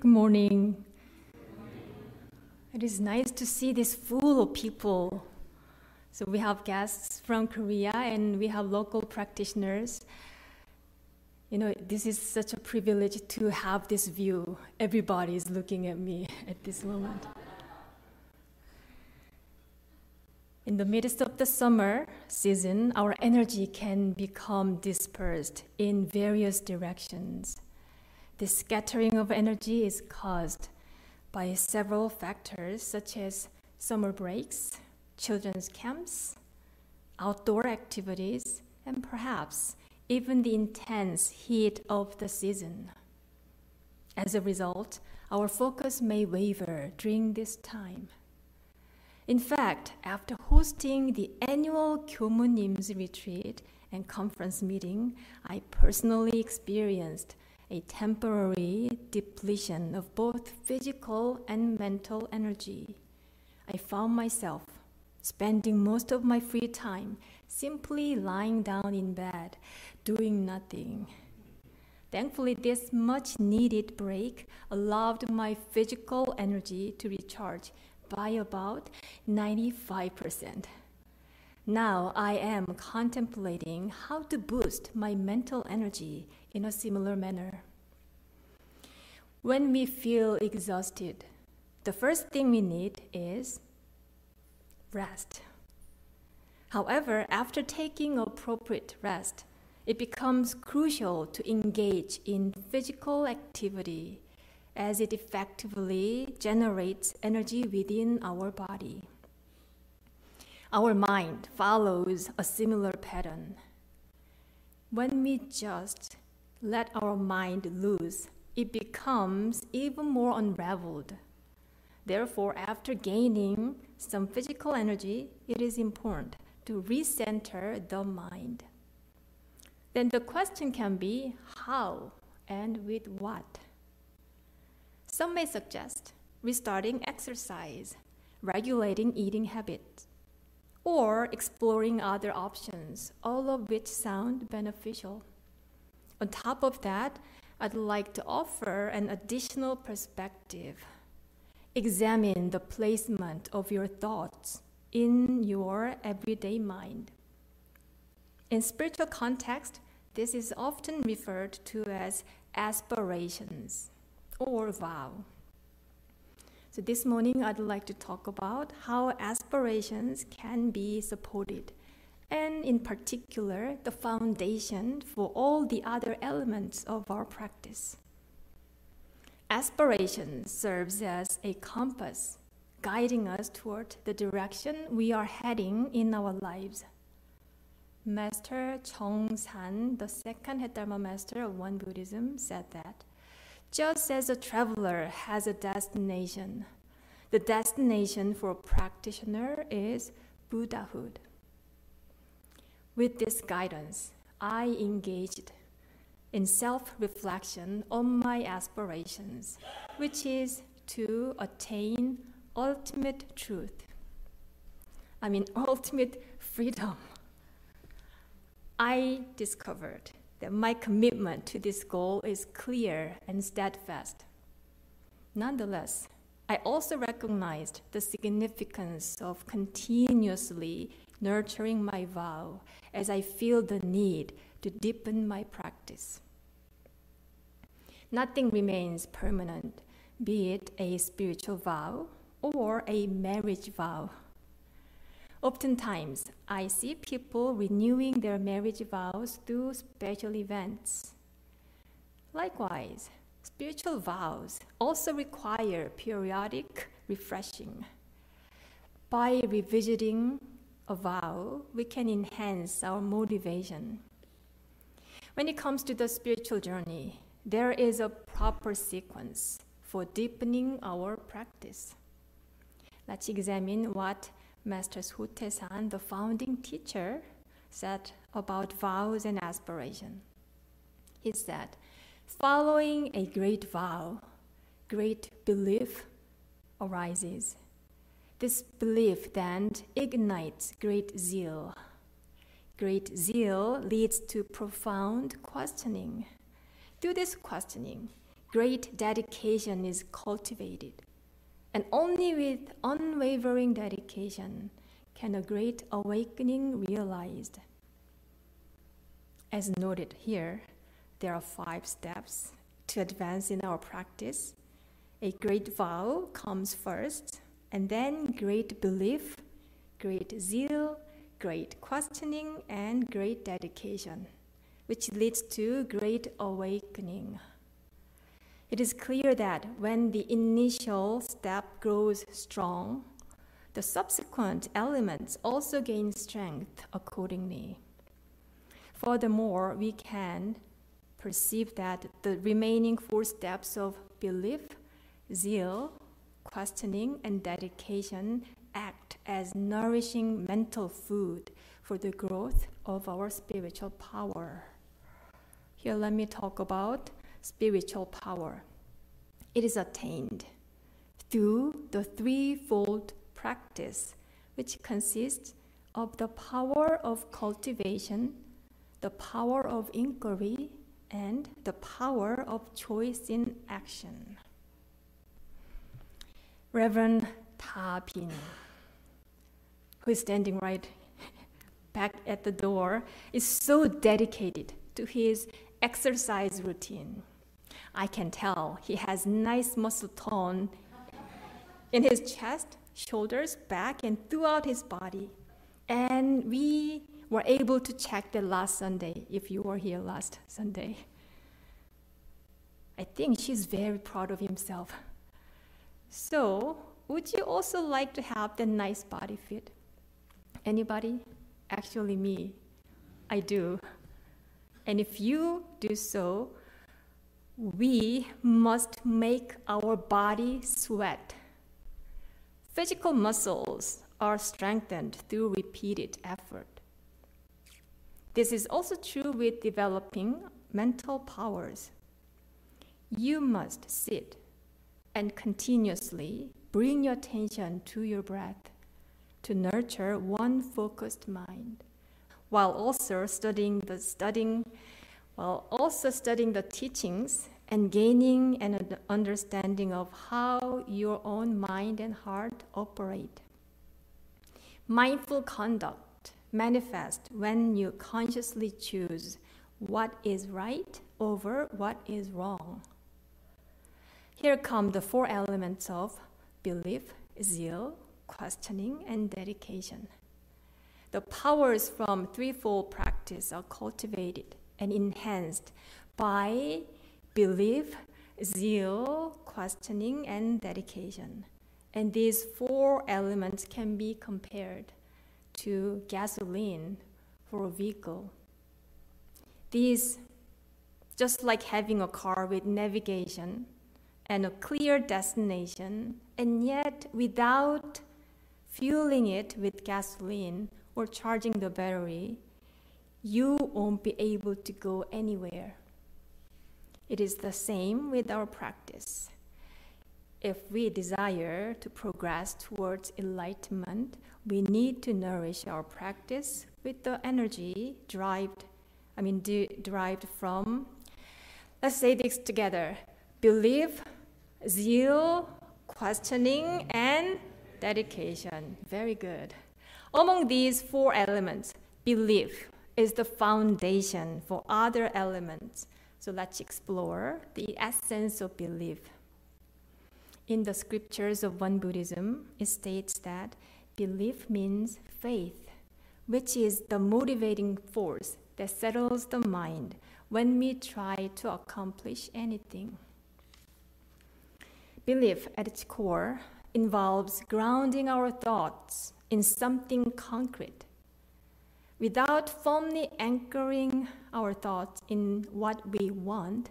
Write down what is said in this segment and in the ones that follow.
Good morning. It is nice to see this full of people. So we have guests from Korea and we have local practitioners. You know, this is such a privilege to have this view. Everybody is looking at me at this moment. In the midst of the summer season, our energy can become dispersed in various directions. This scattering of energy is caused by several factors such as summer breaks, children's camps, outdoor activities, and perhaps even the intense heat of the season. As a result, our focus may waver during this time. In fact, after hosting the annual Kyomu님's retreat and conference meeting, I personally experienced a temporary depletion of both physical and mental energy. I found myself spending most of my free time simply lying down in bed, doing nothing. Thankfully, this much needed break allowed my physical energy to recharge by about 95%. Now I am contemplating how to boost my mental energy in a similar manner. When we feel exhausted, the first thing we need is rest. However, after taking appropriate rest, it becomes crucial to engage in physical activity as it effectively generates energy within our body. Our mind follows a similar pattern. When we just let our mind loose, it becomes even more unraveled. Therefore, after gaining some physical energy, it is important to recenter the mind. Then the question can be how and with what? Some may suggest restarting exercise, regulating eating habits, or exploring other options, all of which sound beneficial. On top of that, I'd like to offer an additional perspective. Examine the placement of your thoughts in your everyday mind. In spiritual context, this is often referred to as aspirations or vow. So, this morning I'd like to talk about how aspirations can be supported, and in particular, the foundation for all the other elements of our practice. Aspiration serves as a compass guiding us toward the direction we are heading in our lives. Master Chong San, the second head Dharma master of Won Buddhism, said that just as a traveler has a destination, the destination for a practitioner is Buddhahood. With this guidance, I engaged in self reflection on my aspirations, which is to attain ultimate truth. I mean, ultimate freedom. I discovered that my commitment to this goal is clear and steadfast. Nonetheless, I also recognized the significance of continuously nurturing my vow as I feel the need to deepen my practice. Nothing remains permanent, be it a spiritual vow or a marriage vow. Oftentimes, I see people renewing their marriage vows through special events. Likewise, spiritual vows also require periodic refreshing. By revisiting a vow, we can enhance our motivation. When it comes to the spiritual journey, there is a proper sequence for deepening our practice. Let's examine what Master Sotaesan, the founding teacher, said about vows and aspiration. He said, following a great vow, great belief arises. This belief then ignites great zeal. Great zeal leads to profound questioning. Through this questioning, great dedication is cultivated. And only with unwavering dedication can a great awakening realized. As noted here, there are five steps to advance in our practice. A great vow comes first, and then great belief, great zeal, great questioning, and great dedication, which leads to great awakening. It is clear that when the initial step grows strong, the subsequent elements also gain strength accordingly. Furthermore, we can perceive that the remaining four steps of belief, zeal, questioning, and dedication act as nourishing mental food for the growth of our spiritual power. Here, let me talk about spiritual power. It is attained through the threefold practice, which consists of the power of cultivation, the power of inquiry, and the power of choice in action. Reverend Ta Bin, who is standing right back at the door, is so dedicated to his exercise routine. I can tell he has nice muscle tone in his chest, shoulders, back, and throughout his body. And we were able to check that last Sunday, if you were here last Sunday. I think she's very proud of himself. So, would you also like to have that nice body fit? Anybody? Actually, me. I do. And if you do so, we must make our body sweat. Physical muscles are strengthened through repeated effort. This is also true with developing mental powers. You must sit and continuously bring your attention to your breath to nurture one focused mind while also studying the studying while also studying the teachings and gaining an understanding of how your own mind and heart operate. Mindful conduct manifests when you consciously choose what is right over what is wrong. Here come the four elements of belief, zeal, questioning, and dedication. The powers from threefold practice are cultivated and enhanced by belief, zeal, questioning, and dedication. And these four elements can be compared to gasoline for a vehicle. These, just like having a car with navigation and a clear destination, and yet without fueling it with gasoline or charging the battery, you won't be able to go anywhere. It is the same with our practice. If we desire to progress towards enlightenment, we need to nourish our practice with the energy derived, I mean, de- derived from, let's say this together belief, zeal, questioning, and dedication. Very good. Among these four elements, belief is the foundation for other elements. So let's explore the essence of belief. In the scriptures of Won Buddhism, it states that belief means faith, which is the motivating force that settles the mind when we try to accomplish anything. Belief at its core involves grounding our thoughts in something concrete without firmly anchoring our thoughts in what we want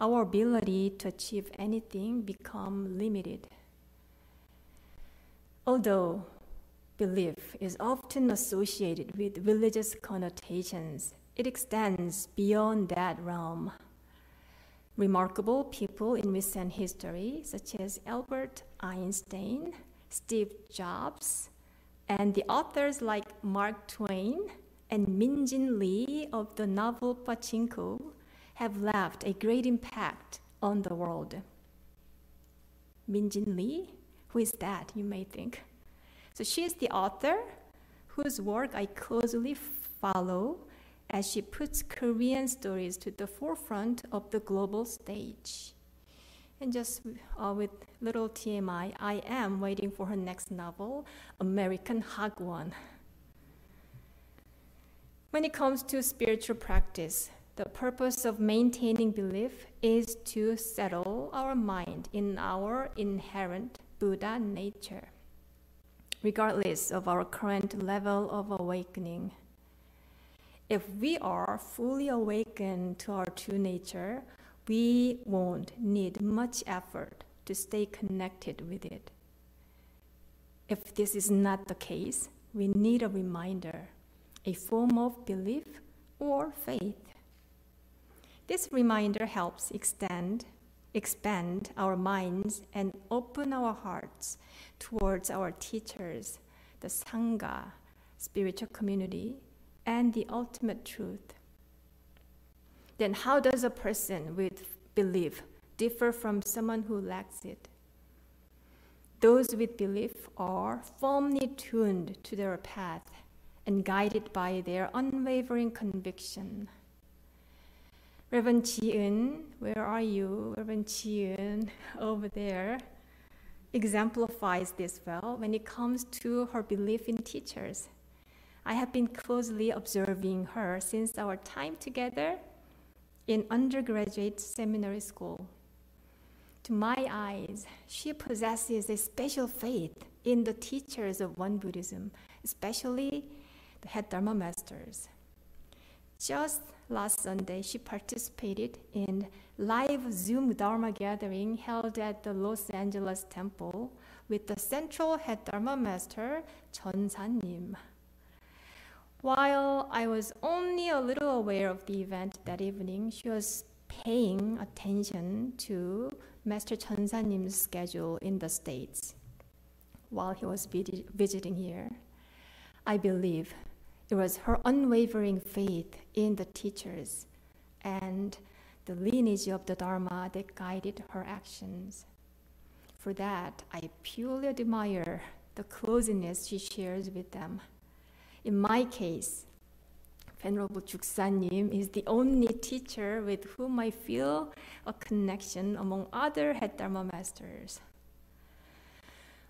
our ability to achieve anything become limited. Although belief is often associated with religious connotations it extends beyond that realm remarkable people in recent history such as albert einstein steve jobs and the authors like Mark Twain and Min Jin Lee of the novel Pachinko have left a great impact on the world. Min Jin Lee? Who is that, you may think? So she is the author whose work I closely follow as she puts Korean stories to the forefront of the global stage. And just uh, with little TMI, I am waiting for her next novel, American Hagwon. When it comes to spiritual practice, the purpose of maintaining belief is to settle our mind in our inherent Buddha nature, regardless of our current level of awakening. If we are fully awakened to our true nature, we won't need much effort to stay connected with it. If this is not the case, we need a reminder, a form of belief or faith. This reminder helps extend, expand our minds and open our hearts towards our teachers, the Sangha, spiritual community, and the ultimate truth. Then, how does a person with belief differ from someone who lacks it? Those with belief are firmly tuned to their path and guided by their unwavering conviction. Reverend Ji where are you? Reverend Ji over there, exemplifies this well when it comes to her belief in teachers. I have been closely observing her since our time together in undergraduate seminary school. To my eyes, she possesses a special faith in the teachers of Won Buddhism, especially the head Dharma masters. Just last Sunday, she participated in live Zoom Dharma gathering held at the Los Angeles Temple with the central head Dharma master Chon San-nim. While I was only a little aware of the event that evening, she was paying attention to Master Chonsanim's schedule in the States while he was visiting here. I believe it was her unwavering faith in the teachers and the lineage of the Dharma that guided her actions. For that, I purely admire the closeness she shares with them. In my case, Venerable Juksanim is the only teacher with whom I feel a connection among other head Dharma masters.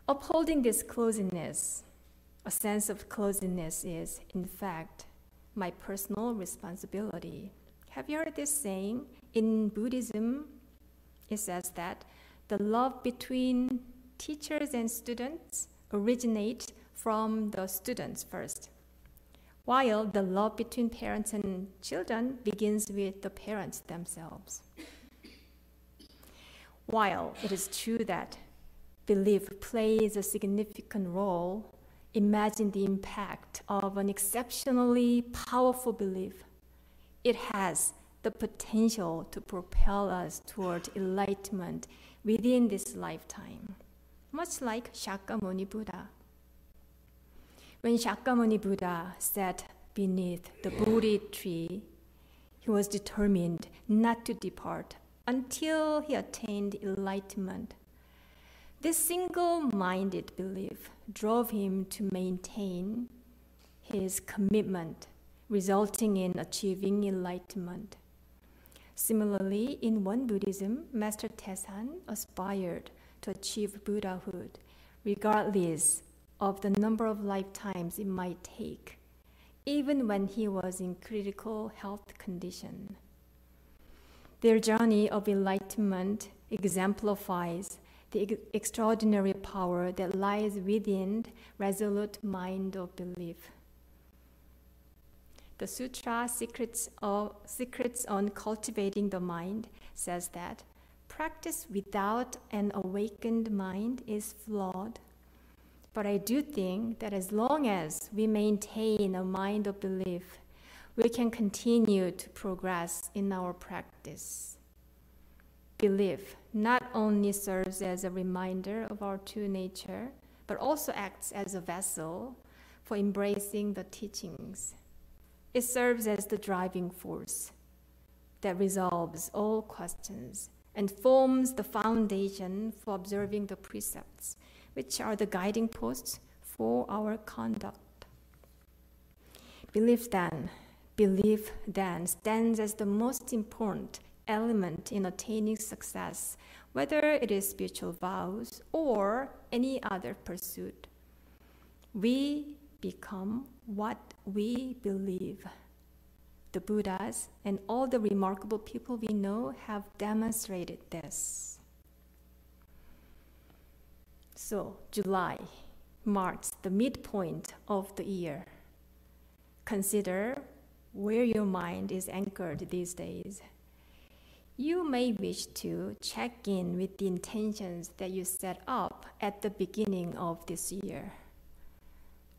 Upholding this closeness, a sense of closeness is, in fact, my personal responsibility. Have you heard this saying? In Buddhism, it says that the love between teachers and students originates from the students first while the love between parents and children begins with the parents themselves. While it is true that belief plays a significant role, imagine the impact of an exceptionally powerful belief. It has the potential to propel us toward enlightenment within this lifetime, much like Shakyamuni Buddha. When Shakyamuni Buddha sat beneath the Bodhi tree, he was determined not to depart until he attained enlightenment. This single minded belief drove him to maintain his commitment, resulting in achieving enlightenment. Similarly, in Won Buddhism, Master Taesan aspired to achieve Buddhahood, regardless of the number of lifetimes it might take, even when he was in critical health condition. Their journey of enlightenment exemplifies the extraordinary power that lies within resolute mind of belief. The Sutra Secrets, of, Secrets on Cultivating the Mind says that practice without an awakened mind is flawed but I do think that as long as we maintain a mind of belief, we can continue to progress in our practice. Belief not only serves as a reminder of our true nature, but also acts as a vessel for embracing the teachings. It serves as the driving force that resolves all questions and forms the foundation for observing the precepts, which are the guiding posts for our conduct. Belief then, belief then stands as the most important element in attaining success, whether it is spiritual vows or any other pursuit. We become what we believe. The Buddhas and all the remarkable people we know have demonstrated this. So, July marks the midpoint of the year. Consider where your mind is anchored these days. You may wish to check in with the intentions that you set up at the beginning of this year.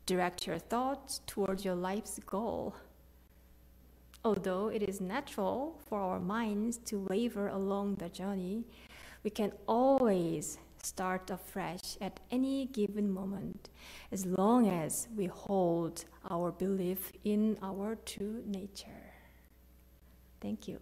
Direct your thoughts towards your life's goal. Although it is natural for our minds to waver along the journey, we can always start afresh at any given moment as long as we hold our belief in our true nature. Thank you.